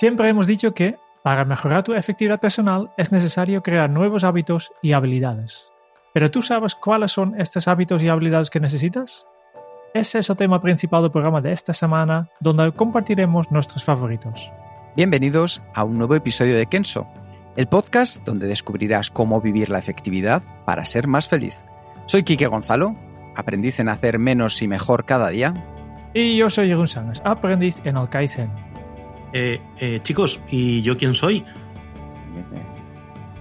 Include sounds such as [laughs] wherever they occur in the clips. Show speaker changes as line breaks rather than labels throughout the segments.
Siempre hemos dicho que para mejorar tu efectividad personal es necesario crear nuevos hábitos y habilidades. Pero ¿tú sabes cuáles son estos hábitos y habilidades que necesitas? Ese es el tema principal del programa de esta semana, donde compartiremos nuestros favoritos.
Bienvenidos a un nuevo episodio de Kenso, el podcast donde descubrirás cómo vivir la efectividad para ser más feliz. Soy Quique Gonzalo, aprendiz en hacer menos y mejor cada día.
Y yo soy Jeroen Sánchez, aprendiz en el Kaizen.
Eh, eh, chicos, ¿y yo quién soy?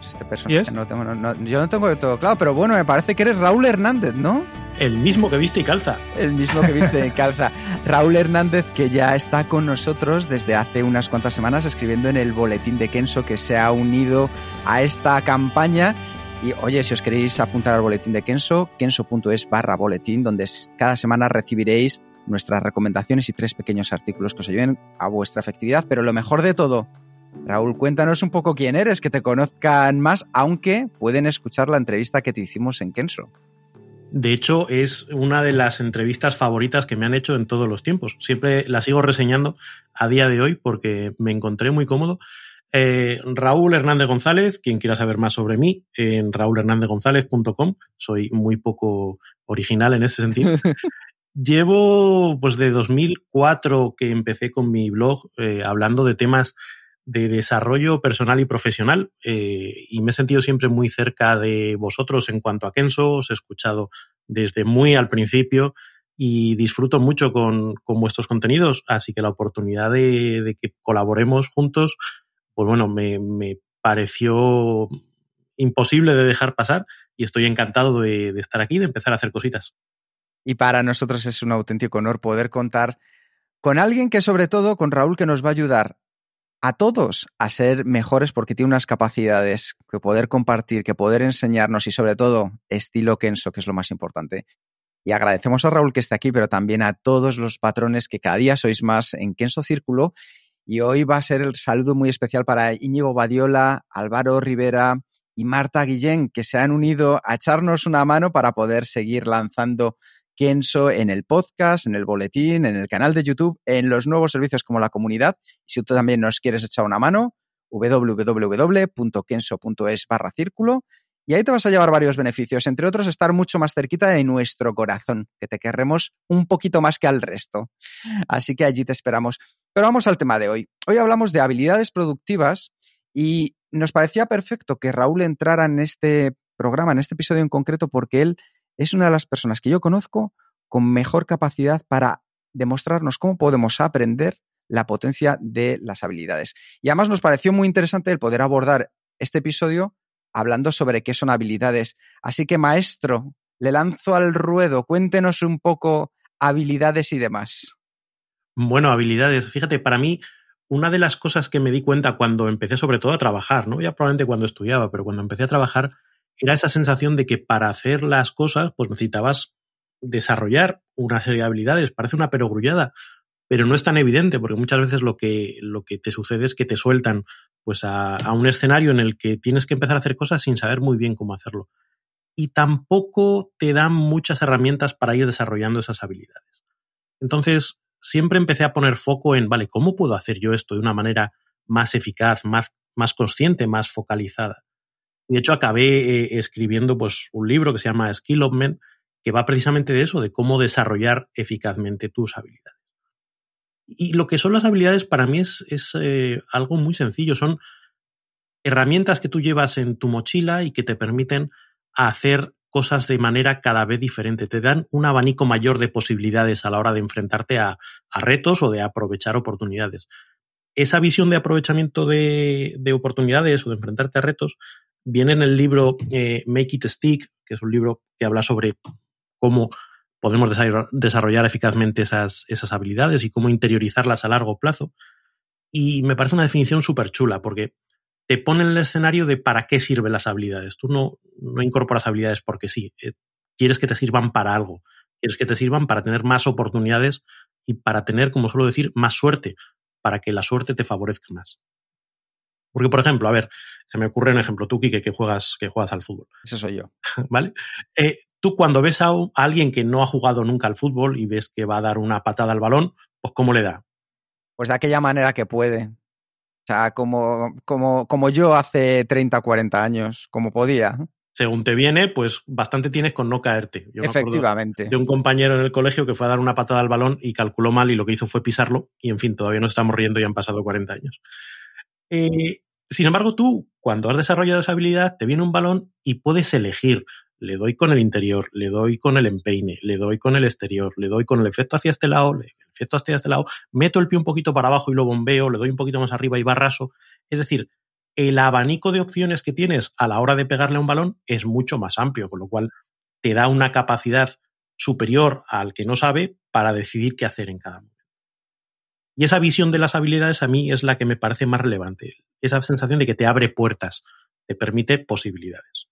Este personaje no tengo, no, no, yo no tengo todo claro, pero bueno, me parece que eres Raúl Hernández, ¿no?
El mismo que viste y calza.
El mismo que viste y calza. Raúl Hernández, que ya está con nosotros desde hace unas cuantas semanas escribiendo en el boletín de Kenso, que se ha unido a esta campaña. Y oye, si os queréis apuntar al boletín de Kenso, kenso.es barra boletín, donde cada semana recibiréis nuestras recomendaciones y tres pequeños artículos que os ayuden a vuestra efectividad. Pero lo mejor de todo, Raúl, cuéntanos un poco quién eres, que te conozcan más, aunque pueden escuchar la entrevista que te hicimos en Kenso.
De hecho, es una de las entrevistas favoritas que me han hecho en todos los tiempos. Siempre la sigo reseñando a día de hoy porque me encontré muy cómodo. Eh, Raúl Hernández González, quien quiera saber más sobre mí, en raúlhernándezgonzález.com. Soy muy poco original en ese sentido. [laughs] Llevo, pues, de 2004 que empecé con mi blog eh, hablando de temas de desarrollo personal y profesional eh, y me he sentido siempre muy cerca de vosotros en cuanto a Kenso, os he escuchado desde muy al principio y disfruto mucho con, con vuestros contenidos, así que la oportunidad de, que colaboremos juntos, pues bueno, me, me, pareció imposible de dejar pasar y estoy encantado de, de estar aquí, de empezar a hacer cositas.
Y para nosotros es un auténtico honor poder contar con alguien que sobre todo, con Raúl, que nos va a ayudar a todos a ser mejores porque tiene unas capacidades que poder compartir, que poder enseñarnos y sobre todo estilo Kenso, que es lo más importante. Y agradecemos a Raúl que esté aquí, pero también a todos los patrones que cada día sois más en Kenso Círculo. Y hoy va a ser el saludo muy especial para Íñigo Badiola, Álvaro Rivera y Marta Guillén, que se han unido a echarnos una mano para poder seguir lanzando Kenso en el podcast, en el boletín, en el canal de YouTube, en los nuevos servicios como la comunidad. Si tú también nos quieres echar una mano, www.kenso.es barra círculo. Y ahí te vas a llevar varios beneficios, entre otros estar mucho más cerquita de nuestro corazón, que te querremos un poquito más que al resto. Así que allí te esperamos. Pero vamos al tema de hoy. Hoy hablamos de habilidades productivas y nos parecía perfecto que Raúl entrara en este programa, en este episodio en concreto, porque él es una de las personas que yo conozco con mejor capacidad para demostrarnos cómo podemos aprender la potencia de las habilidades. Y además nos pareció muy interesante el poder abordar este episodio hablando sobre qué son habilidades. Así que, maestro, le lanzo al ruedo, cuéntenos un poco habilidades y demás.
Bueno, habilidades. Fíjate, para mí, una de las cosas que me di cuenta cuando empecé sobre todo a trabajar, ¿no? Ya probablemente cuando estudiaba, pero cuando empecé a trabajar, era esa sensación de que para hacer las cosas, pues necesitabas desarrollar una serie de habilidades. Parece una perogrullada, pero no es tan evidente, porque muchas veces lo que, lo que te sucede es que te sueltan pues a, a, un escenario en el que tienes que empezar a hacer cosas sin saber muy bien cómo hacerlo. Y tampoco te dan muchas herramientas para ir desarrollando esas habilidades. Entonces, siempre empecé a poner foco en, vale, ¿cómo puedo hacer yo esto de una manera más eficaz, más, más consciente, más focalizada? De hecho, acabé eh, escribiendo pues, un libro que se llama Skill Men, que va precisamente de eso, de cómo desarrollar eficazmente tus habilidades. Y lo que son las habilidades para mí es, eh, algo muy sencillo. Son herramientas que tú llevas en tu mochila y que te permiten hacer cosas de manera cada vez diferente. Te dan un abanico mayor de posibilidades a la hora de enfrentarte a, retos o de aprovechar oportunidades. Esa visión de aprovechamiento de, oportunidades o de enfrentarte a retos viene en el libro eh, Make It Stick, que es un libro que habla sobre cómo podemos desarrollar eficazmente esas, esas habilidades y cómo interiorizarlas a largo plazo. Y me parece una definición súper chula, porque te pone en el escenario de para qué sirven las habilidades. Tú no, no incorporas habilidades porque sí. Eh, quieres que te sirvan para algo. Quieres que te sirvan para tener más oportunidades y para tener, como suelo decir, más suerte, para que la suerte te favorezca más. Porque, por ejemplo, a ver, se me ocurre un ejemplo, tú, Kike, que juegas, que juegas al fútbol.
Eso soy yo. [laughs]
¿Vale? Eh, tú cuando ves a, alguien que no ha jugado nunca al fútbol y ves que va a dar una patada al balón, pues ¿cómo le da?
Pues de aquella manera que puede. O sea, como, como, como yo hace 30, 40 años, como podía.
Según te viene, pues bastante tienes con no caerte.
Efectivamente.
de un compañero en el colegio que fue a dar una patada al balón y calculó mal y lo que hizo fue pisarlo. Y en fin, todavía nos estamos riendo y han pasado 40 años. Eh, sin embargo, tú, cuando has desarrollado esa habilidad, te viene un balón y puedes elegir. Le doy con el interior, le doy con el empeine, le doy con el exterior, le doy con el efecto hacia este lado, el efecto hacia este lado, meto el pie un poquito para abajo y lo bombeo, le doy un poquito más arriba y barraso. Es decir, el abanico de opciones que tienes a la hora de pegarle a un balón es mucho más amplio, con lo cual te da una capacidad superior al que no sabe para decidir qué hacer en cada momento. Y esa visión de las habilidades a mí es la que me parece más relevante. Esa sensación de que te abre puertas, te permite posibilidades.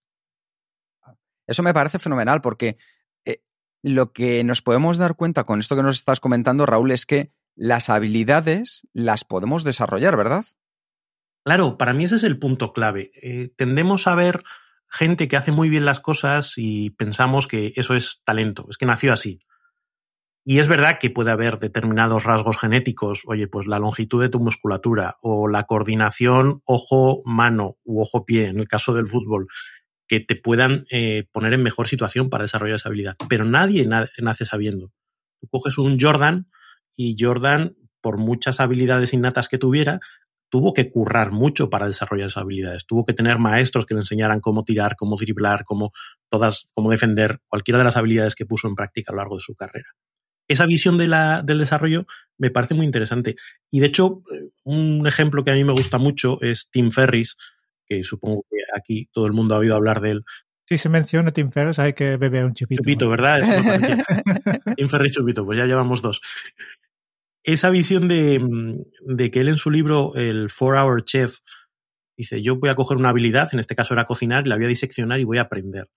Eso me parece fenomenal porque eh, lo que nos podemos dar cuenta con esto que nos estás comentando, Raúl, es que las habilidades las podemos desarrollar, ¿verdad?
Claro, para mí ese es el punto clave. Eh, tendemos a ver gente que hace muy bien las cosas y pensamos que eso es talento, es que nació así. Y es verdad que puede haber determinados rasgos genéticos, oye, pues la longitud de tu musculatura o la coordinación ojo-mano u ojo-pie, en el caso del fútbol, que te puedan eh, poner en mejor situación para desarrollar esa habilidad. Pero nadie nace sabiendo. Tú coges un Jordan y Jordan, por muchas habilidades innatas que tuviera, tuvo que currar mucho para desarrollar esas habilidades. Tuvo que tener maestros que le enseñaran cómo tirar, cómo driblar, cómo todas, cómo defender, cualquiera de las habilidades que puso en práctica a lo largo de su carrera esa visión de la, del desarrollo me parece muy interesante. Y de hecho, eh, un ejemplo que a mí me gusta mucho es Tim Ferris, que supongo que aquí todo el mundo ha oído hablar de él.
Si se menciona Tim Ferris, hay que beber un chupito.
Chupito, ¿verdad? [laughs] Tim Ferris chupito, pues ya llevamos dos. Esa visión de, de que él en su libro, el Four Hour Chef, dice, yo voy a coger una habilidad, en este caso era cocinar, y la voy a diseccionar y voy a aprender.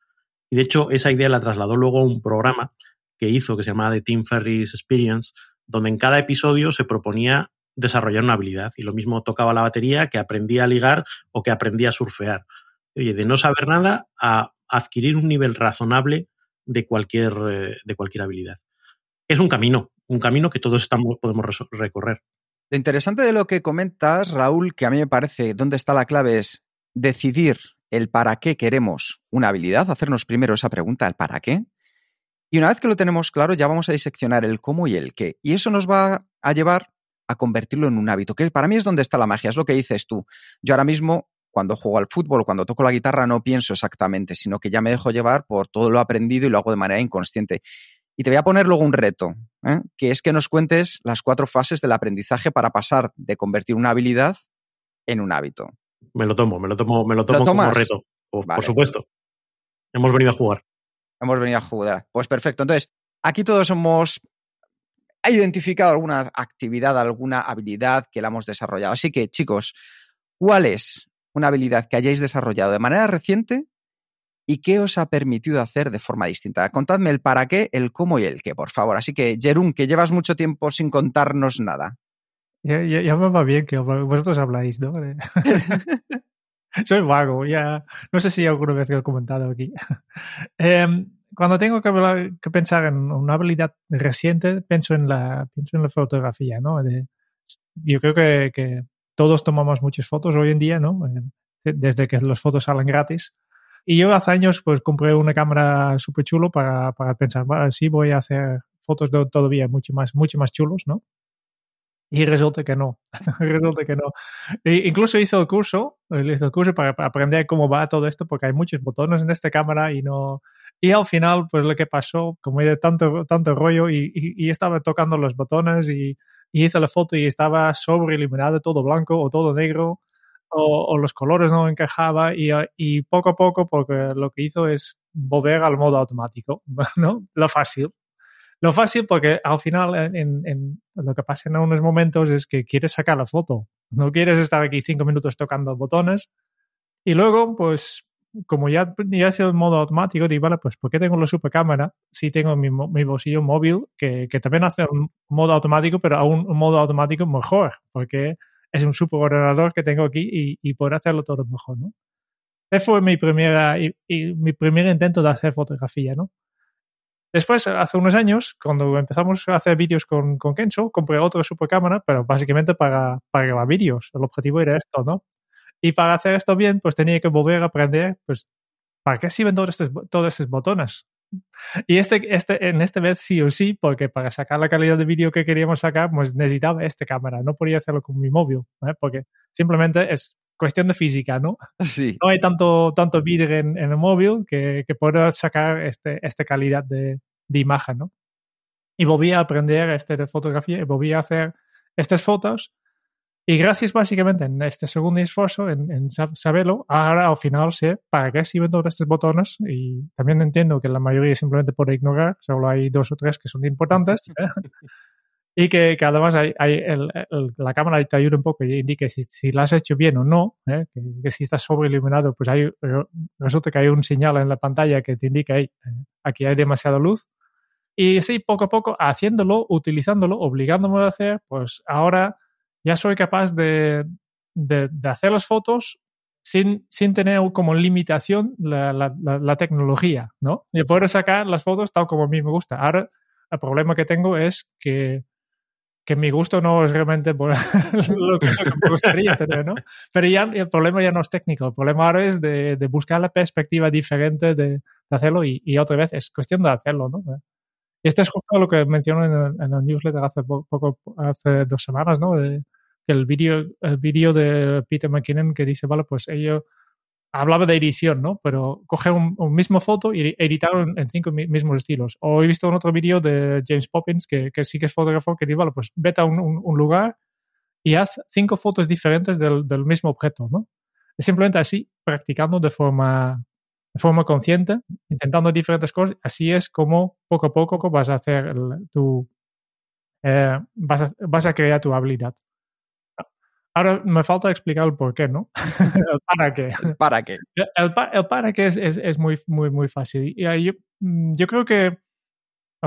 Y de hecho, esa idea la trasladó luego a un programa que hizo, que se llamaba The Tim Ferris Experience, donde en cada episodio se proponía desarrollar una habilidad. Y lo mismo tocaba la batería, que aprendía a ligar o que aprendía a surfear. Oye, de no saber nada a adquirir un nivel razonable de cualquier, eh, de cualquier habilidad. Es un camino, un camino que todos estamos, podemos recorrer.
Lo interesante de lo que comentas, Raúl, que a mí me parece dónde está la clave es decidir el para qué queremos una habilidad, hacernos primero esa pregunta, el para qué, y una vez que lo tenemos claro, ya vamos a diseccionar el cómo y el qué. Y eso nos va a llevar a convertirlo en un hábito, que para mí es donde está la magia, es lo que dices tú. Yo ahora mismo, cuando juego al fútbol o cuando toco la guitarra, no pienso exactamente, sino que ya me dejo llevar por todo lo aprendido y lo hago de manera inconsciente. Y te voy a poner luego un reto, ¿eh? que es que nos cuentes las cuatro fases del aprendizaje para pasar de convertir una habilidad en un hábito.
Me lo tomo, me lo tomo, me lo tomo como reto. Por supuesto. Hemos venido a jugar
hemos venido a jugar. Pues perfecto. Entonces, aquí todos hemos identificado alguna actividad, alguna habilidad que la hemos desarrollado. Así que, chicos, ¿cuál es una habilidad que hayáis desarrollado de manera reciente y qué os ha permitido hacer de forma distinta? Contadme el para qué, el cómo y el qué, por favor. Así que, Jerún, que llevas mucho tiempo sin contarnos nada.
Ya, me va bien que vosotros habláis, ¿no? [laughs] [laughs] [laughs] Soy vago, ya. No sé si alguna vez lo he comentado aquí. [laughs] Em, cuando tengo que, pensar en una habilidad reciente, pienso en la, pienso en la fotografía, ¿no? yo creo que, todos tomamos muchas fotos hoy en día, ¿no? Eh, desde que las fotos salen gratis. Y yo hace años pues compré una cámara súper chulo para, para pensar, bueno, sí voy a hacer fotos de todavía mucho más, mucho más chulos, ¿no? Y resulta que no, [laughs] resulta que no. E incluso hice el curso, hice el curso para, aprender cómo va todo esto, porque hay muchos botones en esta cámara y no... Y al final, pues lo que pasó, como de tanto, tanto rollo y, estaba tocando los botones y, y, hice la foto y estaba sobre iluminado, todo blanco o todo negro. o, los colores no encajaba y, y, poco a poco porque lo que hizo es volver al modo automático, [laughs] ¿no? Lo fácil. Lo fácil porque al final en, en, lo que pasa en unos momentos es que quieres sacar la foto, no quieres estar aquí cinco minutos tocando botones y luego pues como ya, ya sido el modo automático, digo, vale, pues ¿por qué tengo la supercámara si tengo mi, mi bolsillo móvil que, que, también hace un modo automático, pero aún un modo automático mejor, porque es un super ordenador que tengo aquí y, y hacerlo todo mejor, ¿no? Ese fue mi, primera, y, mi primer intento de hacer fotografía, ¿no? Después, hace unos años, cuando empezamos a hacer vídeos con, con Kenzo, compré otra supercámara, pero básicamente para, para grabar vídeos. El objetivo era esto, ¿no? Y para hacer esto bien, pues tenía que volver a aprender, pues, ¿para qué sirven todos estos, todos estos botones? Y este, este, en este vez sí o sí, porque para sacar la calidad de vídeo que queríamos sacar, pues necesitaba esta cámara. No podía hacerlo con mi móvil, ¿eh? porque simplemente es cuestión de física, ¿no?
Sí.
No hay tanto, tanto vídeo en, en, el móvil que, que pueda sacar este, esta calidad de, de, imagen, ¿no? Y volví a aprender este de fotografía y volví a hacer estas fotos y gracias básicamente en este segundo esfuerzo, en, en, saberlo, ahora al final sé para qué sirven todos estos botones y también entiendo que la mayoría simplemente por ignorar, solo hay dos o tres que son importantes. ¿eh? [laughs] [laughs] y que, que, además hay, hay el, el, la cámara te ayuda un poco y indique si, si la has hecho bien o no, ¿eh? que, que, si estás sobreiluminado, pues hay, resulta que hay un señal en la pantalla que te indica, hey, aquí hay demasiada luz. Y sí, poco a poco, haciéndolo, utilizándolo, obligándome a hacer, pues ahora ya soy capaz de, de, de hacer las fotos sin, sin, tener como limitación la, la, la, tecnología, ¿no? Y poder sacar las fotos tal como a mí me gusta. Ahora, el problema que tengo es que, que mi gusto no es realmente por [laughs] lo, que, me gustaría tener, ¿no? Pero ya el problema ya no es técnico, el problema ahora es de, de buscar la perspectiva diferente de, de hacerlo y, y, otra vez es cuestión de hacerlo, ¿no? Y esto es justo lo que menciono en el, en el newsletter hace poco, hace dos semanas, ¿no? De, el vídeo el vídeo de Peter McKinnon que dice, vale, pues ello hablaba de edición, ¿no? Pero coge un, un mismo foto y editarlo en, en, cinco mismos estilos. O he visto un otro vídeo de James Poppins, que, que, sí que es fotógrafo, que dice, vale, pues vete a un, un, un lugar y haz cinco fotos diferentes del, del, mismo objeto, ¿no? Es simplemente así, practicando de forma, de forma consciente, intentando diferentes cosas. Así es como poco a poco vas a hacer el, tu... Eh, vas, a, vas a crear tu habilidad. Ahora me falta explicar el por qué, ¿no? [laughs] el para qué.
¿Para qué?
El, el para qué es, es, es, muy, muy, muy fácil. Y yo, mm, yo creo que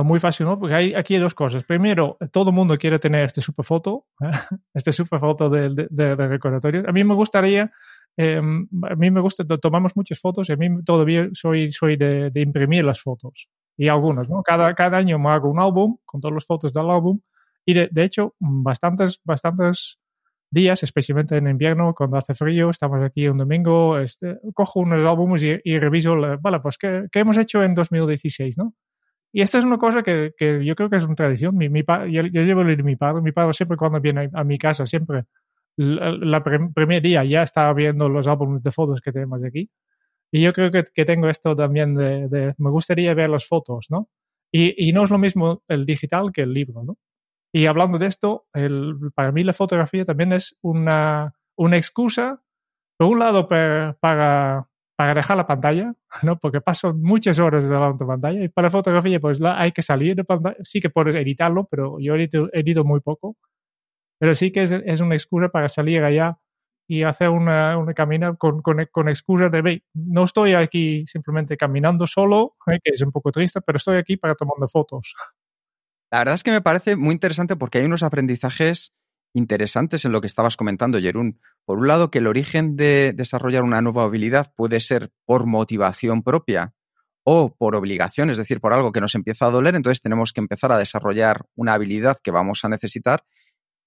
muy fácil, ¿no? Porque hay aquí hay dos cosas. Primero, todo el mundo quiere tener este super foto, ¿eh? [laughs] este super foto de, de, de, de, recordatorio. A mí me gustaría, eh, a mí me gusta, tomamos muchas fotos y a mí todavía soy, soy de, de imprimir las fotos. Y algunas, ¿no? Cada, cada año me hago un álbum con todas las fotos del álbum. Y de, de hecho, bastantes, bastantes días, especialmente en invierno, cuando hace frío, estamos aquí un domingo, este, cojo unos álbumes y, y reviso, vale, pues ¿qué, ¿qué, hemos hecho en 2016, ¿no? Y esta es una cosa que, que yo creo que es una tradición. Mi, mi yo, yo, llevo de mi padre, mi padre siempre cuando viene a, a mi casa, siempre, el primer día ya estaba viendo los álbumes de fotos que tenemos aquí. Y yo creo que, que tengo esto también de, de, me gustaría ver las fotos, ¿no? Y, y no es lo mismo el digital que el libro, ¿no? Y hablando de esto, el, para mí la fotografía también es una, una excusa, por un lado, per, para, para dejar la pantalla, [laughs] ¿no? porque paso muchas horas delante de la pantalla, y para fotografía, pues la, hay que salir de pantalla. Sí que puedes editarlo, pero yo edito, edito muy poco. Pero sí que es, es, una excusa para salir allá y hacer una, una camina con, con, con excusa de, no estoy aquí simplemente caminando solo, [laughs] ¿eh? que es un poco triste, pero estoy aquí para tomando fotos.
La verdad es que me parece muy interesante porque hay unos aprendizajes interesantes en lo que estabas comentando, Jerún. Por un lado, que el origen de desarrollar una nueva habilidad puede ser por motivación propia o por obligación, es decir, por algo que nos empieza a doler, entonces tenemos que empezar a desarrollar una habilidad que vamos a necesitar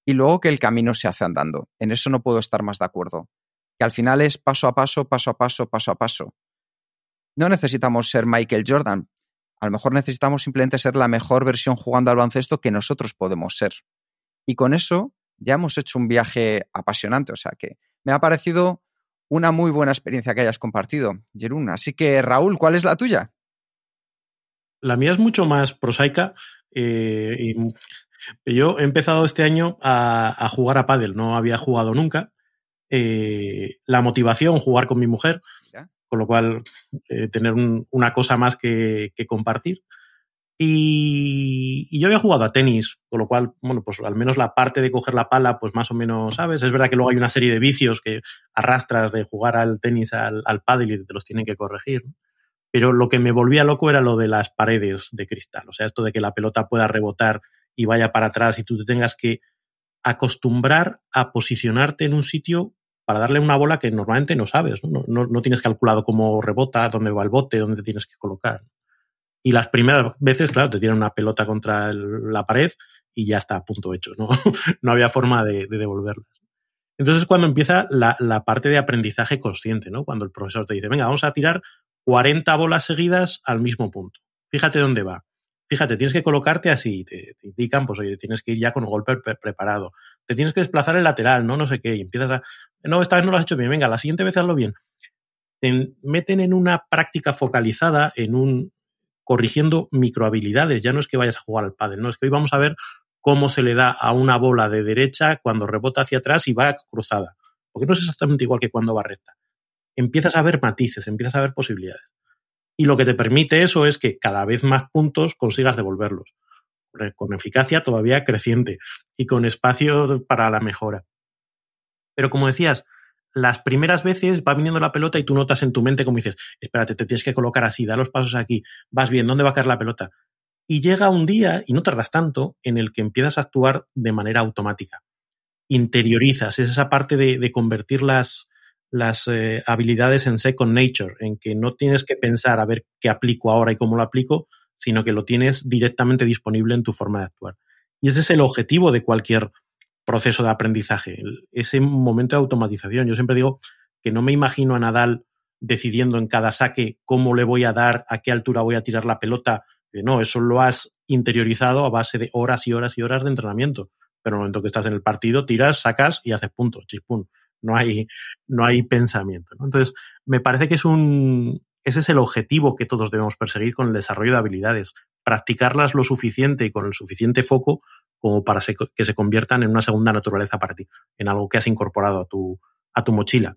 y luego que el camino se hace andando. En eso no puedo estar más de acuerdo. Que al final es paso a paso, paso a paso, paso a paso. No necesitamos ser Michael Jordan, a lo mejor necesitamos simplemente ser la mejor versión jugando al baloncesto que nosotros podemos ser. Y con eso ya hemos hecho un viaje apasionante. O sea que me ha parecido una muy buena experiencia que hayas compartido, Jerún. Así que, Raúl, ¿cuál es la tuya?
La mía es mucho más prosaica. Eh, yo he empezado este año a, a, jugar a pádel, no había jugado nunca. eh, la motivación, jugar con mi mujer, con lo cual eh, tener una cosa más que, compartir. Y, yo había jugado a tenis, con lo cual, bueno, pues al menos la parte de coger la pala, pues más o menos, ¿sabes? Es verdad que luego hay una serie de vicios que arrastras de jugar al tenis al, al pádel y te los tienen que corregir. Pero lo que me volvía loco era lo de las paredes de cristal. O sea, esto de que la pelota pueda rebotar y vaya para atrás y tú te tengas que acostumbrar a posicionarte en un sitio para darle una bola que normalmente no sabes, ¿no? No, tienes calculado cómo rebota, dónde va el bote, dónde te tienes que colocar. Y las primeras veces, claro, te tiran una pelota contra la pared y ya está punto hecho, ¿no? [laughs] no había forma de, devolverlas. Entonces cuando empieza la, parte de aprendizaje consciente, ¿no? Cuando el profesor te dice, venga, vamos a tirar 40 bolas seguidas al mismo punto. Fíjate dónde va fíjate, tienes que colocarte así, te, indican, pues oye, tienes que ir ya con el golpe preparado, te tienes que desplazar el lateral, no, no sé qué, y empiezas a, no, esta vez no lo has hecho bien, venga, la siguiente vez hazlo bien. Te meten en una práctica focalizada, en un, corrigiendo microhabilidades, ya no es que vayas a jugar al pádel, no, es que hoy vamos a ver cómo se le da a una bola de derecha cuando rebota hacia atrás y va cruzada, porque no es exactamente igual que cuando va recta. Empiezas a ver matices, empiezas a ver posibilidades. Y lo que te permite eso es que cada vez más puntos consigas devolverlos, con eficacia todavía creciente y con espacio para la mejora. Pero como decías, las primeras veces va viniendo la pelota y tú notas en tu mente como dices, espérate, te tienes que colocar así, da los pasos aquí, vas bien, ¿dónde va a caer la pelota? Y llega un día, y no tardas tanto, en el que empiezas a actuar de manera automática. Interiorizas, es esa parte de, convertir las, las eh, habilidades en second nature, en que no tienes que pensar a ver qué aplico ahora y cómo lo aplico, sino que lo tienes directamente disponible en tu forma de actuar. Y ese es el objetivo de cualquier proceso de aprendizaje, ese momento de automatización. Yo siempre digo que no me imagino a Nadal decidiendo en cada saque cómo le voy a dar, a qué altura voy a tirar la pelota. No, eso lo has interiorizado a base de horas y horas y horas de entrenamiento. Pero en el momento que estás en el partido, tiras, sacas y haces puntos, chispún no hay, no hay pensamiento. Entonces, me parece que es un, ese es el objetivo que todos debemos perseguir con el desarrollo de habilidades, practicarlas lo suficiente y con el suficiente foco como para que se conviertan en una segunda naturaleza para ti, en algo que has incorporado a tu, a tu mochila.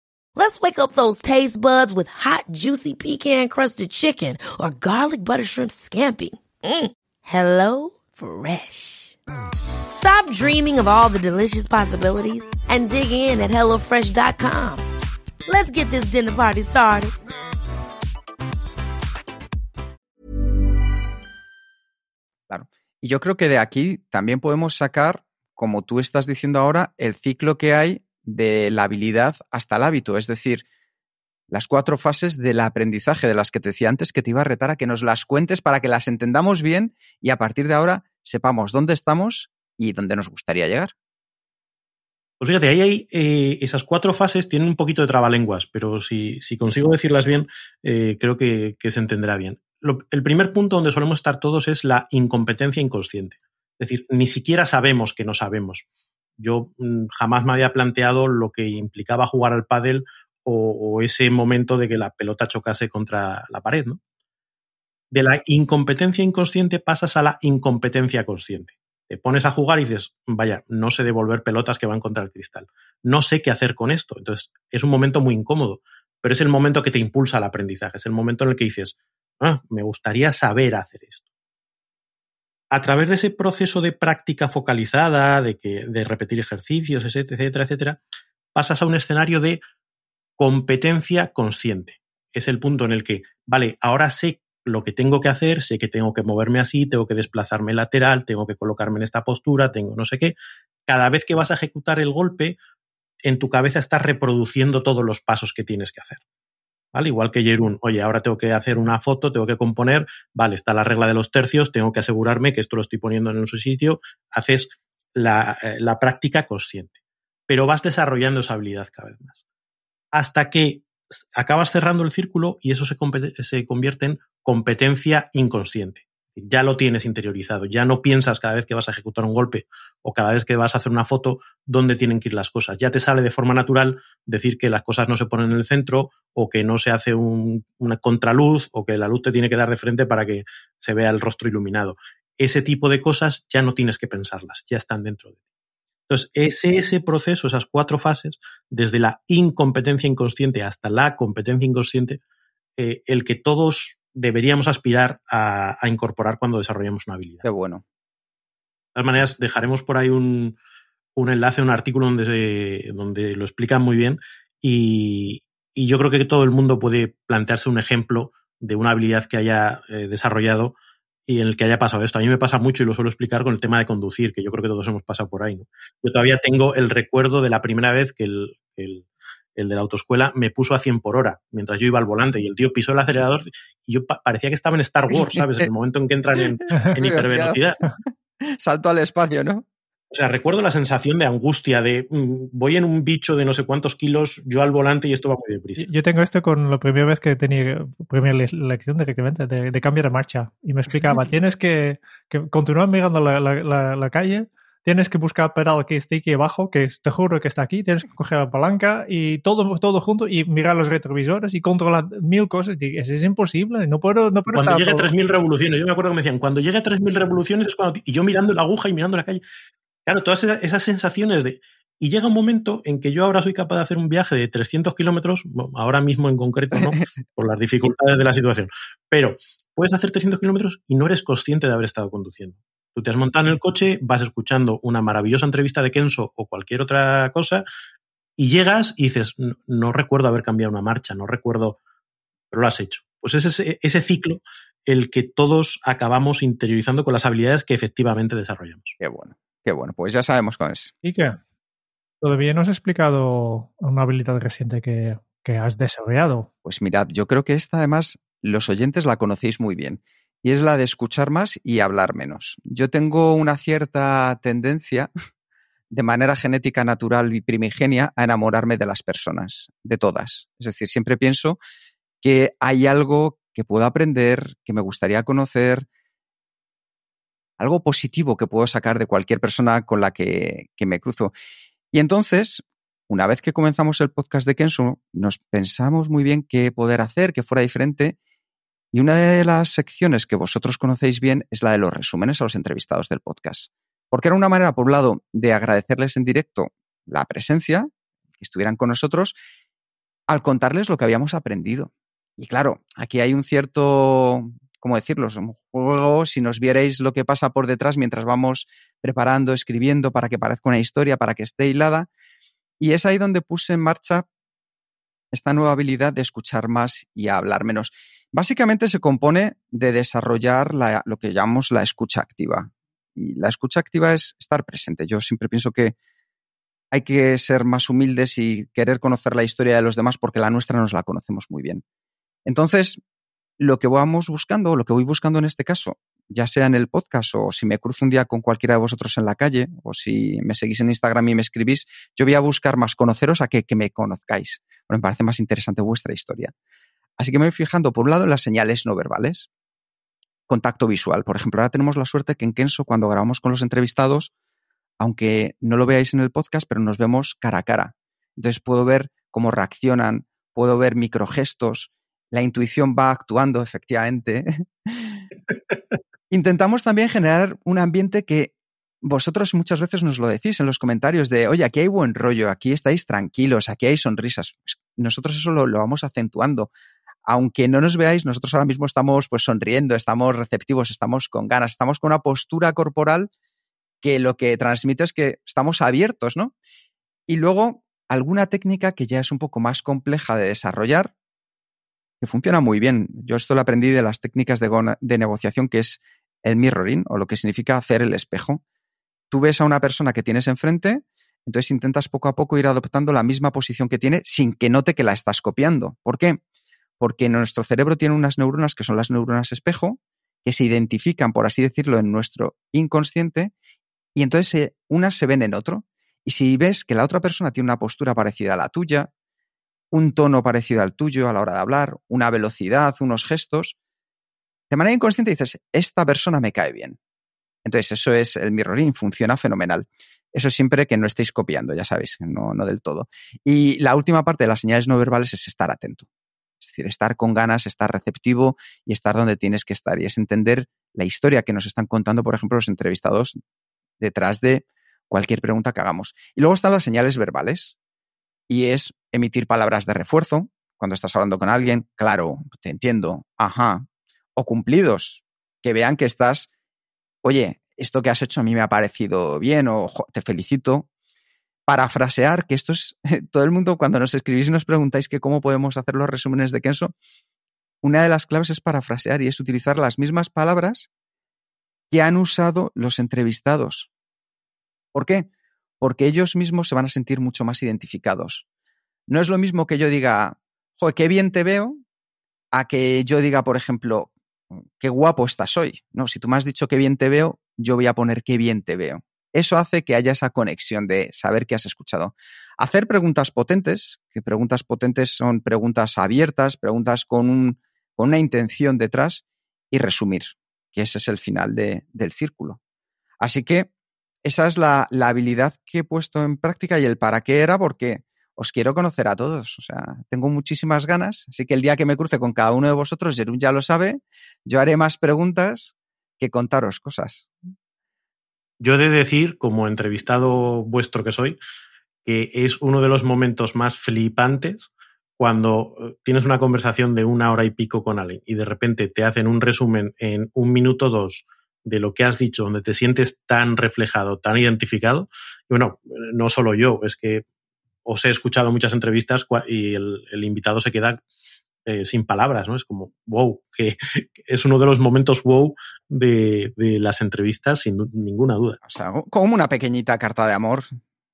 Let's wake up those taste buds with hot, juicy pecan crusted chicken or garlic butter shrimp scampi. Mm. Hello Fresh. Stop dreaming of all the delicious possibilities and dig in at HelloFresh.com. Let's get this dinner party started.
Claro. Y yo creo que de aquí también podemos sacar, como tú estás diciendo ahora, el ciclo que hay de la habilidad hasta el hábito, es decir, las cuatro fases del aprendizaje de las que te decía antes que te iba a retar a que nos las cuentes para que las entendamos bien y a partir de ahora sepamos dónde estamos y dónde nos gustaría llegar.
Pues fíjate, ahí hay eh, esas cuatro fases, tienen un poquito de trabalenguas, pero si, consigo decirlas bien, eh, creo que, se entenderá bien. el primer punto donde solemos estar todos es la incompetencia inconsciente. Es decir, ni siquiera sabemos que no sabemos yo mm, jamás me había planteado lo que implicaba jugar al pádel o, ese momento de que la pelota chocase contra la pared, ¿no? De la incompetencia inconsciente pasas a la incompetencia consciente. Te pones a jugar y dices, vaya, no sé devolver pelotas que van contra el cristal. No sé qué hacer con esto. Entonces, es un momento muy incómodo, pero es el momento que te impulsa al aprendizaje. Es el momento en el que dices, ah, me gustaría saber hacer esto a través de ese proceso de práctica focalizada, de, que, de repetir ejercicios, etcétera, etcétera, pasas a un escenario de competencia consciente. Es el punto en el que, vale, ahora sé lo que tengo que hacer, sé que tengo que moverme así, tengo que desplazarme lateral, tengo que colocarme en esta postura, tengo no sé qué. Cada vez que vas a ejecutar el golpe, en tu cabeza estás reproduciendo todos los pasos que tienes que hacer. ¿Vale? Igual que Jerún, oye, ahora tengo que hacer una foto, tengo que componer, vale, está la regla de los tercios, tengo que asegurarme que esto lo estoy poniendo en su sitio, haces la, eh, la práctica consciente. Pero vas desarrollando esa habilidad cada vez más. Hasta que acabas cerrando el círculo y eso se, se convierte en competencia inconsciente. Ya lo tienes interiorizado, ya no piensas cada vez que vas a ejecutar un golpe o cada vez que vas a hacer una foto dónde tienen que ir las cosas. Ya te sale de forma natural decir que las cosas no se ponen en el centro o que no se hace un, una contraluz o que la luz te tiene que dar de frente para que se vea el rostro iluminado. Ese tipo de cosas ya no tienes que pensarlas, ya están dentro de ti. Entonces, ese, ese proceso, esas cuatro fases, desde la incompetencia inconsciente hasta la competencia inconsciente, eh, el que todos deberíamos aspirar a, a, incorporar cuando desarrollamos una habilidad.
Qué bueno.
De todas maneras, dejaremos por ahí un, un enlace, un artículo donde, se, donde lo explican muy bien y, y, yo creo que todo el mundo puede plantearse un ejemplo de una habilidad que haya eh, desarrollado y en el que haya pasado esto. A mí me pasa mucho y lo suelo explicar con el tema de conducir, que yo creo que todos hemos pasado por ahí. ¿no? Yo todavía tengo el recuerdo de la primera vez que el, el, el, de la autoescuela me puso a 100 por hora mientras yo iba al volante y el tío pisó el acelerador y yo pa parecía que estaba en Star Wars, ¿sabes? En el momento en que entran en, [laughs] en hipervelocidad. [laughs]
Salto al espacio, ¿no?
O sea, recuerdo la sensación de angustia de mmm, voy en un bicho de no sé cuántos kilos, yo al volante y esto va muy deprisa.
Yo tengo esto con la primera vez que tenía primera lección directamente de, de cambiar de marcha y me explicaba, [laughs] tienes que, que continuar mirando la, la, la, la, calle, tienes que buscar pedal que esté aquí abajo, que te juro que está aquí, tienes que coger la palanca y todo, todo junto y mirar los retrovisores y controlar mil cosas. Y es imposible, no puedo, no puedo
Cuando llegue a 3.000 revoluciones, yo me acuerdo que me decían, cuando llegue a 3.000 revoluciones es cuando... Y yo mirando la aguja y mirando la calle. Claro, todas esas sensaciones de... Y llega un momento en que yo ahora soy capaz de hacer un viaje de 300 kilómetros, ahora mismo en concreto no, [laughs] por las dificultades de la situación, pero puedes hacer 300 kilómetros y no eres consciente de haber estado conduciendo. Tú te has montado en el coche, vas escuchando una maravillosa entrevista de Kenso o cualquier otra cosa y llegas y dices, no, no recuerdo haber cambiado una marcha, no recuerdo, pero lo has hecho. Pues es ese, ese ciclo el que todos acabamos interiorizando con las habilidades que efectivamente desarrollamos.
Qué bueno. Qué bueno, pues ya sabemos cómo es.
¿Y qué? Todavía no has explicado una habilidad reciente que, que, has desarrollado.
Pues mirad, yo creo que esta además los oyentes la conocéis muy bien. Y es la de escuchar más y hablar menos. Yo tengo una cierta tendencia, de manera genética natural y primigenia, a enamorarme de las personas, de todas. Es decir, siempre pienso que hay algo que puedo aprender, que me gustaría conocer, algo positivo que puedo sacar de cualquier persona con la que, que, me cruzo. Y entonces, una vez que comenzamos el podcast de Kenzo, nos pensamos muy bien qué poder hacer, que fuera diferente. Y una de las secciones que vosotros conocéis bien es la de los resúmenes a los entrevistados del podcast. Porque era una manera, por un lado, de agradecerles en directo la presencia, que estuvieran con nosotros, al contarles lo que habíamos aprendido. Y claro, aquí hay un cierto ¿cómo decirlo? Un juego, si nos vierais lo que pasa por detrás mientras vamos preparando, escribiendo para que parezca una historia, para que esté hilada. Y es ahí donde puse en marcha esta nueva habilidad de escuchar más y hablar menos. Básicamente se compone de desarrollar la, lo que llamamos la escucha activa. Y la escucha activa es estar presente. Yo siempre pienso que hay que ser más humildes y querer conocer la historia de los demás porque la nuestra nos la conocemos muy bien. Entonces, lo que vamos buscando, lo que voy buscando en este caso, ya sea en el podcast o si me cruzo un día con cualquiera de vosotros en la calle o si me seguís en Instagram y me escribís, yo voy a buscar más conoceros a que, me conozcáis. Me parece más interesante vuestra historia. Así que me voy fijando, por un lado, en las señales no verbales. Contacto visual. Por ejemplo, ahora tenemos la suerte que en Kenso, cuando grabamos con los entrevistados, aunque no lo veáis en el podcast, pero nos vemos cara a cara. Entonces puedo ver cómo reaccionan, puedo ver microgestos, la intuición va actuando efectivamente. [laughs] Intentamos también generar un ambiente que vosotros muchas veces nos lo decís en los comentarios de, oye, aquí hay buen rollo, aquí estáis tranquilos, aquí hay sonrisas. Nosotros eso lo, lo, vamos acentuando. Aunque no nos veáis, nosotros ahora mismo estamos pues sonriendo, estamos receptivos, estamos con ganas, estamos con una postura corporal que lo que transmite es que estamos abiertos, ¿no? Y luego alguna técnica que ya es un poco más compleja de desarrollar, que funciona muy bien. Yo esto lo aprendí de las técnicas de, de, negociación, que es el mirroring, o lo que significa hacer el espejo. Tú ves a una persona que tienes enfrente, Entonces intentas poco a poco ir adoptando la misma posición que tiene sin que note que la estás copiando. ¿Por qué? Porque nuestro cerebro tiene unas neuronas que son las neuronas espejo, que se identifican, por así decirlo, en nuestro inconsciente, y entonces unas se ven en otro. Y si ves que la otra persona tiene una postura parecida a la tuya, un tono parecido al tuyo a la hora de hablar, una velocidad, unos gestos, de manera inconsciente dices, esta persona me cae bien. Entonces, eso es el mirroring, funciona fenomenal. Eso siempre que no estéis copiando, ya sabéis, no, no del todo. Y la última parte de las señales no verbales es estar atento. Es decir, estar con ganas, estar receptivo y estar donde tienes que estar. Y es entender la historia que nos están contando, por ejemplo, los entrevistados detrás de cualquier pregunta que hagamos. Y luego están las señales verbales. Y es emitir palabras de refuerzo. Cuando estás hablando con alguien, claro, te entiendo, ajá. O cumplidos, que vean que estás, oye, esto que has hecho a mí me ha parecido bien o te felicito. Parafrasear, que esto es [laughs] todo el mundo cuando nos escribís y nos preguntáis que cómo podemos hacer los resúmenes de Kenso, una de las claves es parafrasear y es utilizar las mismas palabras que han usado los entrevistados. ¿Por qué? Porque ellos mismos se van a sentir mucho más identificados. No es lo mismo que yo diga, joder, qué bien te veo, a que yo diga, por ejemplo, qué guapo estás hoy. No, si tú me has dicho qué bien te veo, yo voy a poner qué bien te veo. Eso hace que haya esa conexión de saber que has escuchado. Hacer preguntas potentes, que preguntas potentes son preguntas abiertas, preguntas con, con una intención detrás, y resumir, que ese es el final del círculo. Así que esa es la, la, habilidad que he puesto en práctica y el para qué era, porque os quiero conocer a todos. O sea, tengo muchísimas ganas. Así que el día que me cruce con cada uno de vosotros, Jerún ya lo sabe, yo haré más preguntas que contaros cosas.
Yo he de decir, como entrevistado vuestro que soy, que es uno de los momentos más flipantes cuando eh, tienes una conversación de una hora y pico con alguien y de repente te hacen un resumen en un minuto dos de lo que has dicho, donde te sientes tan reflejado, tan identificado. Y bueno, no solo yo, es que os he escuchado muchas entrevistas y el, invitado se queda eh, sin palabras, ¿no? Es como, wow, [laughs] que, es uno de los momentos wow de, de, las entrevistas, sin ninguna duda.
O sea, como una pequeñita carta de amor.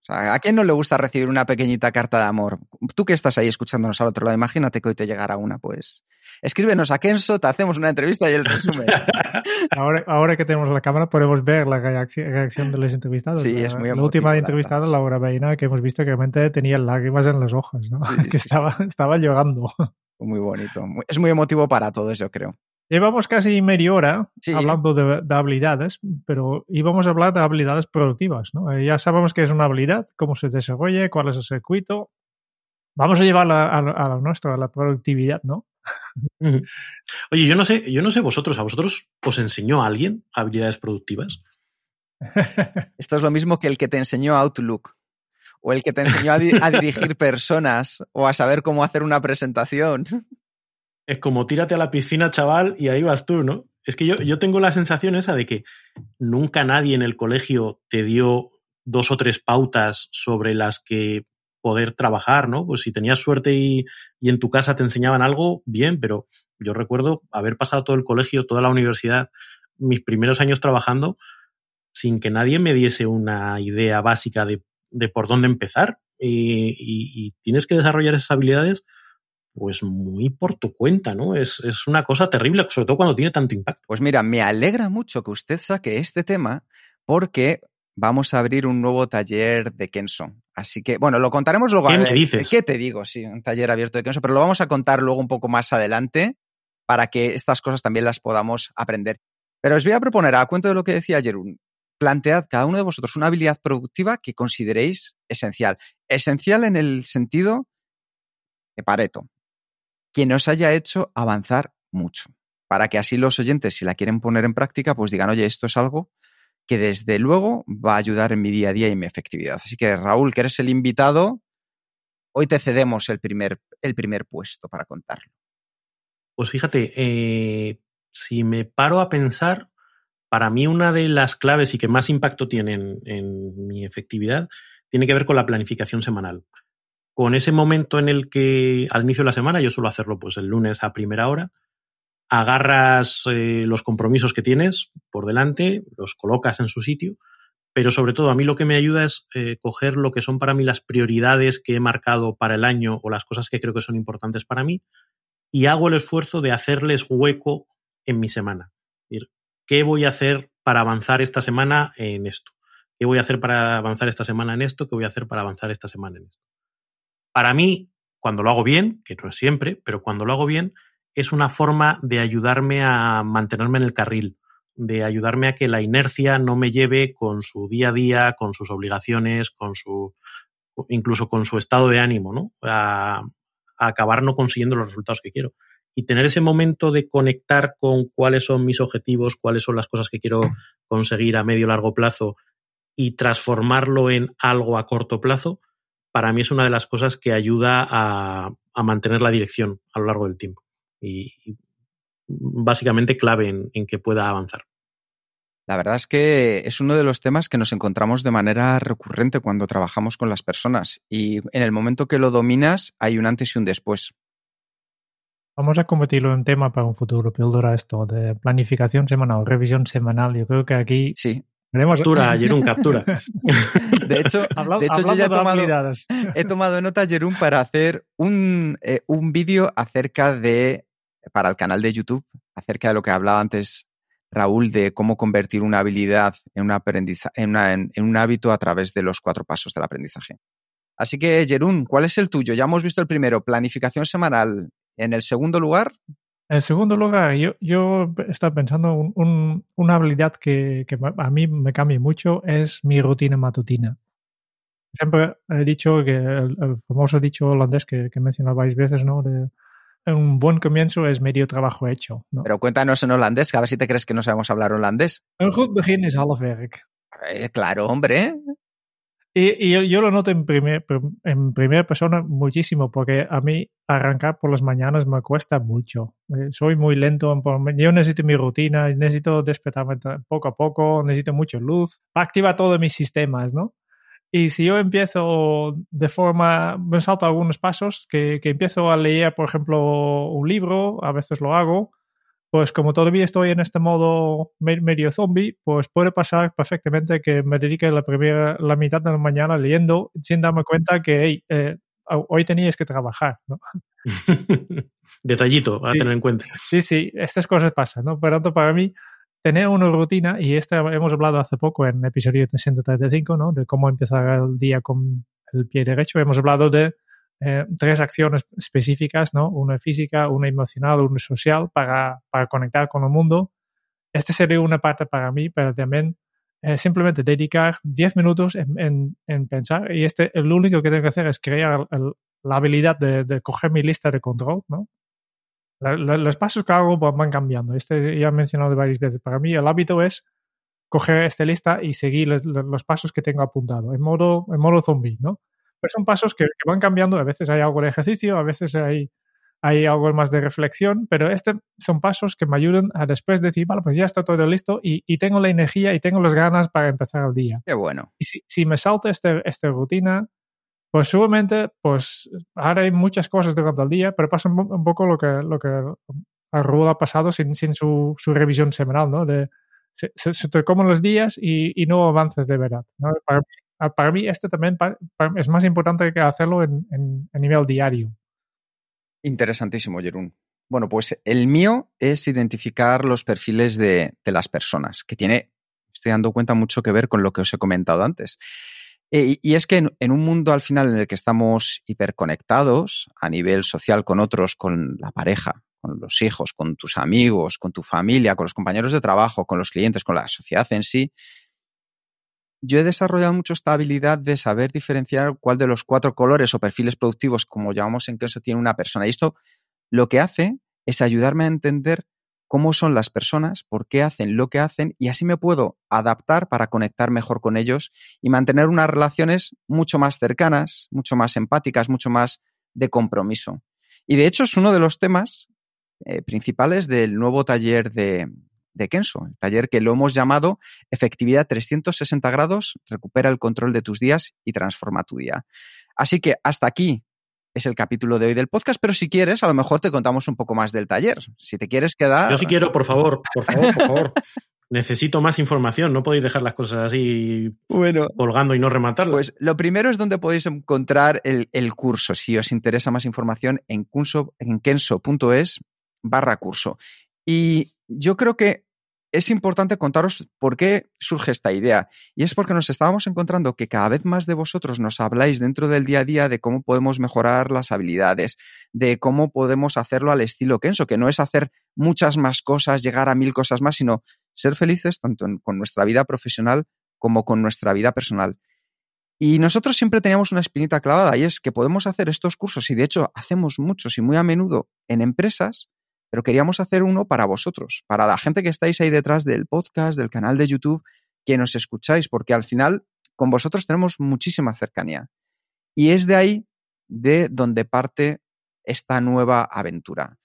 Sea, ¿a quién no le gusta recibir una pequeñita carta de amor? Tú que estás ahí escuchándonos al otro lado, imagínate que hoy te llegara una, pues. Escríbenos a Kenso, te hacemos una entrevista y el resumen. [laughs]
ahora, ahora que tenemos la cámara podemos ver la reacción de los entrevistados.
Sí, es muy
La última entrevistada, Laura Beina, que hemos visto que realmente tenía lágrimas en las hojas, ¿no? Sí, [laughs] que estaba, estaba llorando.
Muy bonito. Es muy emotivo para todos, yo creo.
Llevamos casi media hora sí. hablando de, de, habilidades, pero íbamos a hablar de habilidades productivas. ¿no? Eh, ya sabemos qué es una habilidad, cómo se desarrolla, cuál es el circuito. Vamos a llevarla a, a, a la nuestra, a la productividad, ¿no? [laughs]
Oye, yo no sé, yo no sé vosotros, ¿a vosotros os enseñó alguien habilidades productivas? [laughs]
Esto es lo mismo que el que te enseñó Outlook o el que te enseñó a, di a, dirigir [laughs] personas o a saber cómo hacer una presentación.
Es como tírate a la piscina, chaval, y ahí vas tú, ¿no? Es que yo, yo tengo la sensación esa de que nunca nadie en el colegio te dio dos o tres pautas sobre las que poder trabajar, ¿no? Pues si tenías suerte y, y, en tu casa te enseñaban algo, bien, pero yo recuerdo haber pasado todo el colegio, toda la universidad, mis primeros años trabajando, sin que nadie me diese una idea básica de de por dónde empezar y, y, tienes que desarrollar esas habilidades pues muy por tu cuenta, ¿no? Es, es, una cosa terrible, sobre todo cuando tiene tanto impacto.
Pues mira, me alegra mucho que usted saque este tema porque vamos a abrir un nuevo taller de Kenso. Así que, bueno, lo contaremos luego.
¿Qué me dices?
¿Qué te digo? Sí, un taller abierto de Kenso, pero lo vamos a contar luego un poco más adelante para que estas cosas también las podamos aprender. Pero os voy a proponer, a cuento de lo que decía Jerún, plantead cada uno de vosotros una habilidad productiva que consideréis esencial. Esencial en el sentido de Pareto, que nos haya hecho avanzar mucho, para que así los oyentes, si la quieren poner en práctica, pues digan, oye, esto es algo que desde luego va a ayudar en mi día a día y en mi efectividad. Así que Raúl, que eres el invitado, hoy te cedemos el primer, el primer puesto para contarlo.
Pues fíjate, eh, si me paro a pensar, para mí una de las claves y que más impacto tienen en mi efectividad tiene que ver con la planificación semanal. Con ese momento en el que al inicio de la semana, yo suelo hacerlo pues el lunes a primera hora, agarras eh, los compromisos que tienes por delante, los colocas en su sitio, pero sobre todo a mí lo que me ayuda es eh, coger lo que son para mí las prioridades que he marcado para el año o las cosas que creo que son importantes para mí y hago el esfuerzo de hacerles hueco en mi semana. ¿Qué voy a hacer para avanzar esta semana en esto? ¿Qué voy a hacer para avanzar esta semana en esto? ¿Qué voy a hacer para avanzar esta semana en esto? Para mí, cuando lo hago bien, que no es siempre, pero cuando lo hago bien, es una forma de ayudarme a mantenerme en el carril, de ayudarme a que la inercia no me lleve con su día a día, con sus obligaciones, con su incluso con su estado de ánimo, ¿no? A, a acabar no consiguiendo los resultados que quiero. Y tener ese momento de conectar con cuáles son mis objetivos, cuáles son las cosas que quiero conseguir a medio largo plazo y transformarlo en algo a corto plazo, para mí es una de las cosas que ayuda a, a mantener la dirección a lo largo del tiempo. Y, y básicamente clave en, en que pueda avanzar.
La verdad es que es uno de los temas que nos encontramos de manera recurrente cuando trabajamos con las personas y en el momento que lo dominas hay un antes y un después.
Vamos a convertirlo en tema para un futuro píldora esto de planificación semanal, revisión semanal. Yo creo que aquí
Sí.
Tenemos...
Captura, [laughs] Jerún, captura.
De hecho, [laughs]
Habla-
de hecho yo ya he tomado, he tomado nota, Jerún, para hacer un, eh, un vídeo acerca de, para el canal de YouTube, acerca de lo que hablaba antes Raúl, de cómo convertir una habilidad en, una aprendiza- en, una- en- en un hábito a través de los cuatro pasos del aprendizaje. Así que, Jerún, ¿cuál es el tuyo? Ya hemos visto el primero, planificación semanal. En el segundo lugar,
En segundo lugar, yo, yo estaba pensando un, un- una habilidad que, que a mí me cambia mucho es mi rutina matutina. Siempre he dicho que el, el famoso dicho holandés que, que mencionabais veces, ¿no? De, un buen comienzo es medio trabajo hecho. ¿no?
pero cuéntanos en holandés, que a ver si te crees que no sabemos hablar holandés.
Un goed begin is half werk.
Eh, claro, hombre.
Y, y yo, lo noto en, primer, en primera persona muchísimo, porque a mí arrancar por las mañanas me cuesta mucho. Eh, soy muy lento. Yo necesito mi rutina, necesito despertarme ta- poco a poco, necesito mucha luz para activar todos mis sistemas, ¿no? Y si yo empiezo de forma, me salto algunos pasos, que, que empiezo a leer, por ejemplo, un libro, a veces lo hago, pues como todavía estoy en este modo me- medio zombie, pues puede pasar perfectamente que me dedique la primera, la mitad de la mañana leyendo sin darme cuenta que hey, eh, hoy tenías que trabajar, ¿no? [laughs]
Detallito a
Sí.
tener en cuenta.
Sí, sí, estas cosas pasan, ¿no? Por tanto, para mí, tener una rutina, y esta hemos hablado hace poco en el episodio 135, ¿no? De cómo empezar el día con el pie derecho. Hemos hablado de eh, tres acciones específicas, ¿no? Una física, una emocional, una social, para, para conectar con el mundo. Esta sería una parte para mí, pero también eh, simplemente dedicar 10 minutos en, en, en pensar, y este, lo único que tengo que hacer es crear el- la habilidad de, de coger mi lista de control, ¿no? La- la- los pasos que hago van cambiando. Este ya he mencionado varias veces. Para mí el hábito es coger esta lista y seguir los, los pasos que tengo apuntado, en modo, en modo zombie, ¿no? Pero son pasos que, que van cambiando. A veces hay algo de ejercicio, a veces hay, hay algo más de reflexión, pero este son pasos que me ayudan a después decir, vale, pues ya está todo listo y, y tengo la energía y tengo las ganas para empezar el día.
Qué bueno.
Y si, si me salto este, esta rutina, pues seguramente, pues ahora hay muchas cosas durante el día, pero pasa un, un poco lo que, lo que a Raúl ha pasado sin, sin su, su revisión semanal, ¿no? De, se, se- se te comen los días y, y no avances de verdad. ¿no? Para, mí, para mí este también es más importante que hacerlo en, a nivel diario.
Interesantísimo, Jerún. Bueno, pues el mío es identificar los perfiles de, de las personas, que tiene, estoy dando cuenta, mucho que ver con lo que os he comentado antes. Eh, y es que en, en un mundo al final en el que estamos hiperconectados a nivel social con otros, con la pareja, con los hijos, con tus amigos, con tu familia, con los compañeros de trabajo, con los clientes, con la sociedad en sí, yo he desarrollado mucho esta habilidad de saber diferenciar cuál de los cuatro colores o perfiles productivos, como llamamos en Kenso, tiene una persona. Y esto lo que hace es ayudarme a entender cómo son las personas, por qué hacen lo que hacen y así me puedo adaptar para conectar mejor con ellos y mantener unas relaciones mucho más cercanas, mucho más empáticas, mucho más de compromiso. Y de hecho es uno de los temas eh, principales del nuevo taller de, de Kenso, el taller que lo hemos llamado Efectividad 360 grados, recupera el control de tus días y transforma tu día. Así que hasta aquí es el capítulo de hoy del podcast, pero si quieres, a lo mejor te contamos un poco más del taller. Si te quieres quedar.
Yo sí quiero, por favor, por favor, por favor. [laughs] necesito más información, no podéis dejar las cosas así
bueno,
colgando y no rematarlas.
Pues lo primero es donde podéis encontrar el, el curso, si os interesa más información, en, curso, en kenso.es barra curso. Y yo creo que es importante contaros por qué surge esta idea. Y es porque nos estábamos encontrando que cada vez más de vosotros nos habláis dentro del día a día de cómo podemos mejorar las habilidades, de cómo podemos hacerlo al estilo Kenso, que no es hacer muchas más cosas, llegar a mil cosas más, sino ser felices tanto con nuestra vida profesional como con nuestra vida personal. Y nosotros siempre teníamos una espinita clavada y es que podemos hacer estos cursos y de hecho hacemos muchos y muy a menudo en empresas, pero queríamos hacer uno para vosotros, para la gente que estáis ahí detrás del podcast, del canal de YouTube, que nos escucháis, porque al final con vosotros tenemos muchísima cercanía. Y es de ahí de donde parte esta nueva aventura.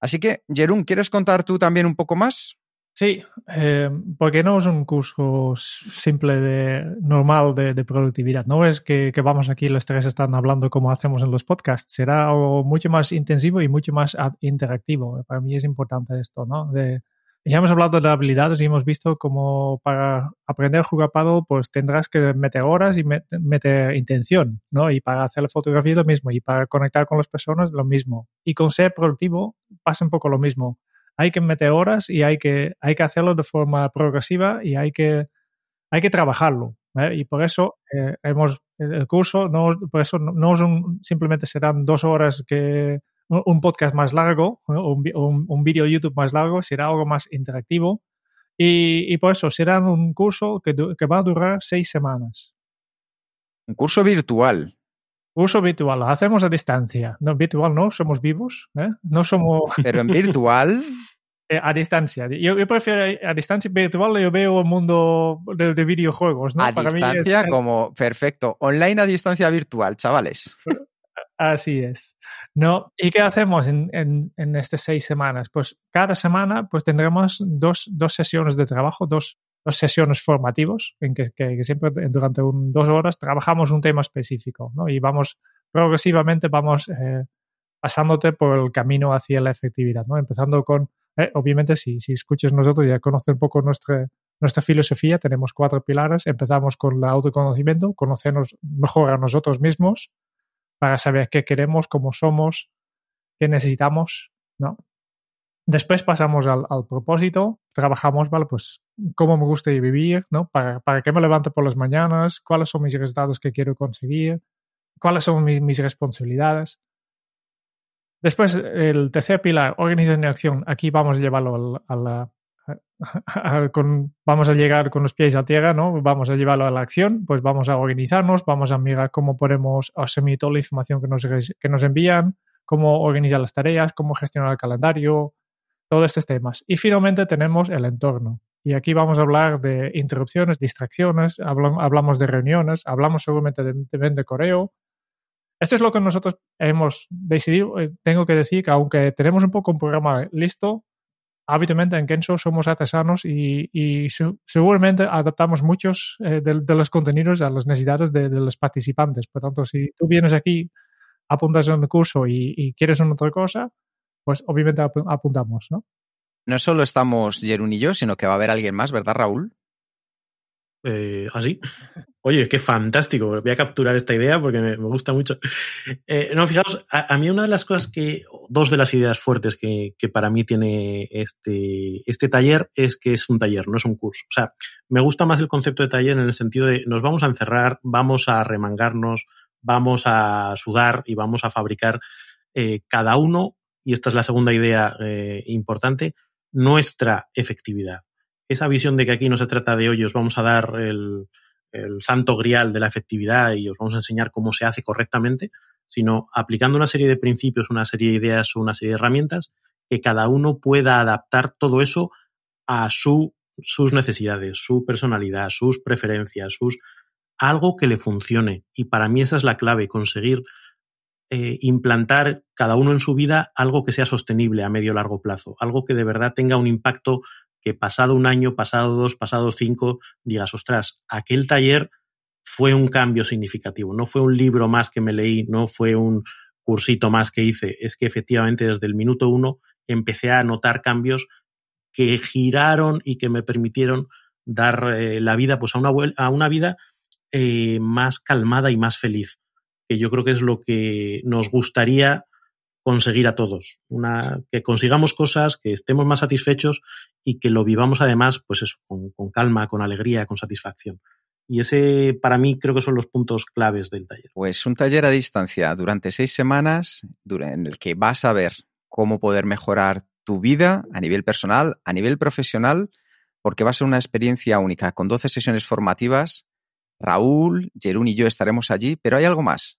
Así que, Jerún, ¿quieres contar tú también un poco más?
Sí, eh, porque no es un curso simple de normal de, de productividad. No es que, que, vamos aquí los tres están hablando como hacemos en los podcasts. Será algo mucho más intensivo y mucho más interactivo. Para mí es importante esto, ¿no? De, ya hemos hablado de habilidades y hemos visto como para aprender a jugar paddle, pues tendrás que meter horas y meter intención, ¿no? Y para hacer la fotografía lo mismo, y para conectar con las personas lo mismo. Y con ser productivo pasa un poco lo mismo hay que meter horas y hay que, hay que hacerlo de forma progresiva y hay que, hay que trabajarlo. ¿eh? Y por eso eh, hemos, el curso, no, por eso no, simplemente serán dos horas que un podcast más largo, un, un, un vídeo YouTube más largo, será algo más interactivo. Y, y por eso será un curso que, que va a durar seis semanas.
Un curso virtual.
Uso virtual, lo hacemos a distancia. No, virtual no, somos vivos, ¿eh? No somos... [laughs]
Pero en virtual... [laughs]
Eh, a distancia. Yo, yo, prefiero a distancia virtual, yo veo el mundo de, de videojuegos, ¿no?
A Para distancia, es... como perfecto. Online a distancia virtual, chavales.
Así es. ¿No? ¿Y qué hacemos en, en, en, estas seis semanas? Pues cada semana pues tendremos dos, dos sesiones de trabajo, dos, sesiones formativos, en que siempre durante un, dos horas trabajamos un tema específico, ¿no? Y vamos progresivamente, vamos eh, pasándote por el camino hacia la efectividad, ¿no? Empezando con eh, obviamente, si, si escuchas nosotros ya conoces un poco nuestra, nuestra filosofía, tenemos cuatro pilares. Empezamos con el autoconocimiento, conocernos mejor a nosotros mismos para saber qué queremos, cómo somos, qué necesitamos, ¿no? Después pasamos al, propósito, trabajamos. Pues cómo me gusta vivir, ¿no? Para, para qué me levanto por las mañanas, cuáles son mis resultados que quiero conseguir, cuáles son mis, responsabilidades. Después, el tercer pilar, organización y acción. Aquí vamos a llevarlo a la, [laughs] vamos a llegar con los pies a tierra, ¿no? Vamos a llevarlo a la acción, pues vamos a organizarnos, vamos a mirar cómo podemos asumir toda la información que nos, que nos envían, cómo organizar las tareas, cómo gestionar el calendario, todos estos temas. Y finalmente tenemos el entorno. Y aquí vamos a hablar de interrupciones, distracciones, hablamos de reuniones, hablamos seguramente de, de, de correo, esto es lo que nosotros hemos decidido. Eh, tengo que decir que aunque tenemos un poco un programa listo, habitualmente en Kenso somos artesanos y, seguramente adaptamos muchos eh, de, los contenidos a las necesidades de, de, los participantes. Por tanto, si tú vienes aquí, apuntas en el curso y, y quieres una otra cosa, pues obviamente ap apuntamos, ¿no?
No solo estamos Jerún y yo, sino que va a haber alguien más, ¿verdad, Raúl?
Eh, ¿Así? Oye, qué fantástico. Voy a capturar esta idea porque me, me gusta mucho. Eh, no, fijaos, a, a, mí una de las cosas que, dos de las ideas fuertes que, que, para mí tiene este, este taller es que es un taller, no es un curso. O sea, me gusta más el concepto de taller en el sentido de nos vamos a encerrar, vamos a remangarnos, vamos a sudar y vamos a fabricar eh, cada uno, y esta es la segunda idea eh, importante, nuestra efectividad esa visión de que aquí no se trata de, hoy os vamos a dar el, el santo grial de la efectividad y os vamos a enseñar cómo se hace correctamente, sino aplicando una serie de principios, una serie de ideas una serie de herramientas que cada uno pueda adaptar todo eso a su, sus necesidades, su personalidad, sus preferencias, sus algo que le funcione. Y para mí esa es la clave, conseguir eh, implantar cada uno en su vida algo que sea sostenible a medio largo plazo, algo que de verdad tenga un impacto que pasado un año, pasado dos, pasado cinco, digas, ostras, aquel taller fue un cambio significativo, no fue un libro más que me leí, no fue un cursito más que hice, es que efectivamente desde el minuto uno empecé a notar cambios que giraron y que me permitieron dar eh, la vida pues a una, a una vida eh, más calmada y más feliz, que yo creo que es lo que nos gustaría conseguir a todos. Que consigamos cosas, que estemos más satisfechos y que lo vivamos además, pues eso, con, con calma, con alegría, con satisfacción. Y ese, para mí, creo que son los puntos claves del taller.
Pues un taller a distancia durante seis semanas, en el que vas a ver cómo poder mejorar tu vida a nivel personal, a nivel profesional, porque va a ser una experiencia única, con 12 sesiones formativas. Raúl, Jerún y yo estaremos allí, pero hay algo más,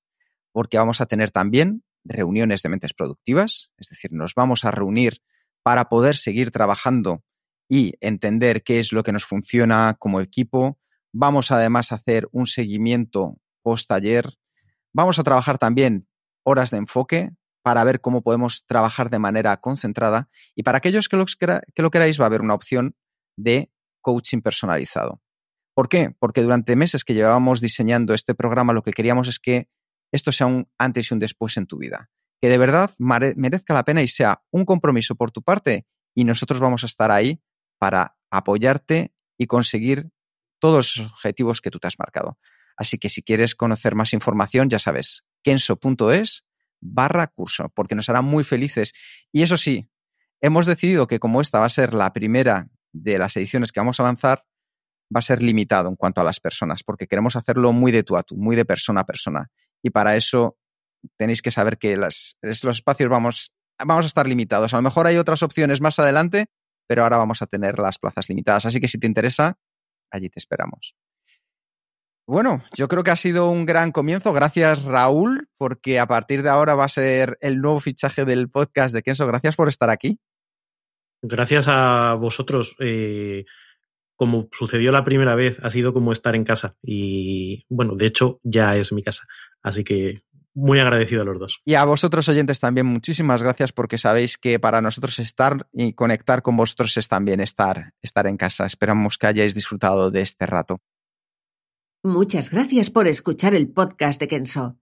porque vamos a tener también reuniones de mentes productivas, es decir, nos vamos a reunir para poder seguir trabajando y entender qué es lo que nos funciona como equipo. Vamos además a hacer un seguimiento post taller. Vamos a trabajar también horas de enfoque, para ver cómo podemos trabajar de manera concentrada. Y para aquellos que lo, que lo queráis, va a haber una opción de coaching personalizado. ¿Por qué? Porque durante meses que llevábamos diseñando este programa, lo que queríamos es que esto sea un antes y un después en tu vida. Que de verdad merezca la pena y sea un compromiso por tu parte y nosotros vamos a estar ahí para apoyarte y conseguir todos esos objetivos que tú te has marcado. Así que si quieres conocer más información, ya sabes, kenso.es barra curso, porque nos hará muy felices. Y eso sí, hemos decidido que como esta va a ser la primera de las ediciones que vamos a lanzar, va a ser limitado en cuanto a las personas, porque queremos hacerlo muy de tú a tú, muy de persona a persona. Y para eso tenéis que saber que las, los espacios vamos, vamos a estar limitados. A lo mejor hay otras opciones más adelante, pero ahora vamos a tener las plazas limitadas. Así que si te interesa, allí te esperamos. Bueno, yo creo que ha sido un gran comienzo. Gracias, Raúl, porque a partir de ahora va a ser el nuevo fichaje del podcast de Kenso. Gracias por estar aquí.
Gracias a vosotros. Eh, como sucedió la primera vez, ha sido como estar en casa. Y bueno, de hecho, ya es mi casa. Así que muy agradecido a los dos.
Y a vosotros oyentes también muchísimas gracias porque sabéis que para nosotros estar y conectar con vosotros es también estar, estar en casa. Esperamos que hayáis disfrutado de este rato.
Muchas gracias por escuchar el podcast de Kenso.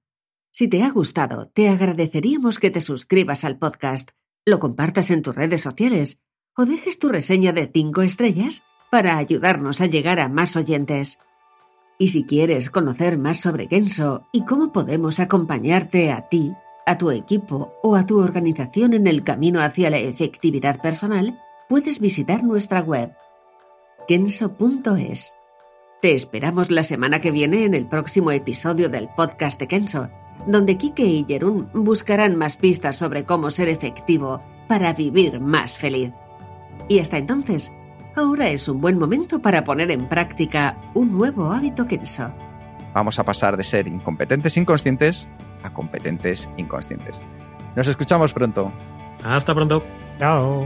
Si te ha gustado, te agradeceríamos que te suscribas al podcast, lo compartas en tus redes sociales o dejes tu reseña de 5 estrellas para ayudarnos a llegar a más oyentes. Y si quieres conocer más sobre Kenso y cómo podemos acompañarte a ti, a tu equipo o a tu organización en el camino hacia la efectividad personal, puedes visitar nuestra web kenso.es. Te esperamos la semana que viene en el próximo episodio del podcast de Kenso, donde Kike y Jerún buscarán más pistas sobre cómo ser efectivo para vivir más feliz. Y hasta entonces, ahora es un buen momento para poner en práctica un nuevo hábito Kenso.
Vamos a pasar de ser incompetentes inconscientes a competentes inconscientes. Nos escuchamos pronto.
Hasta pronto.
Chao.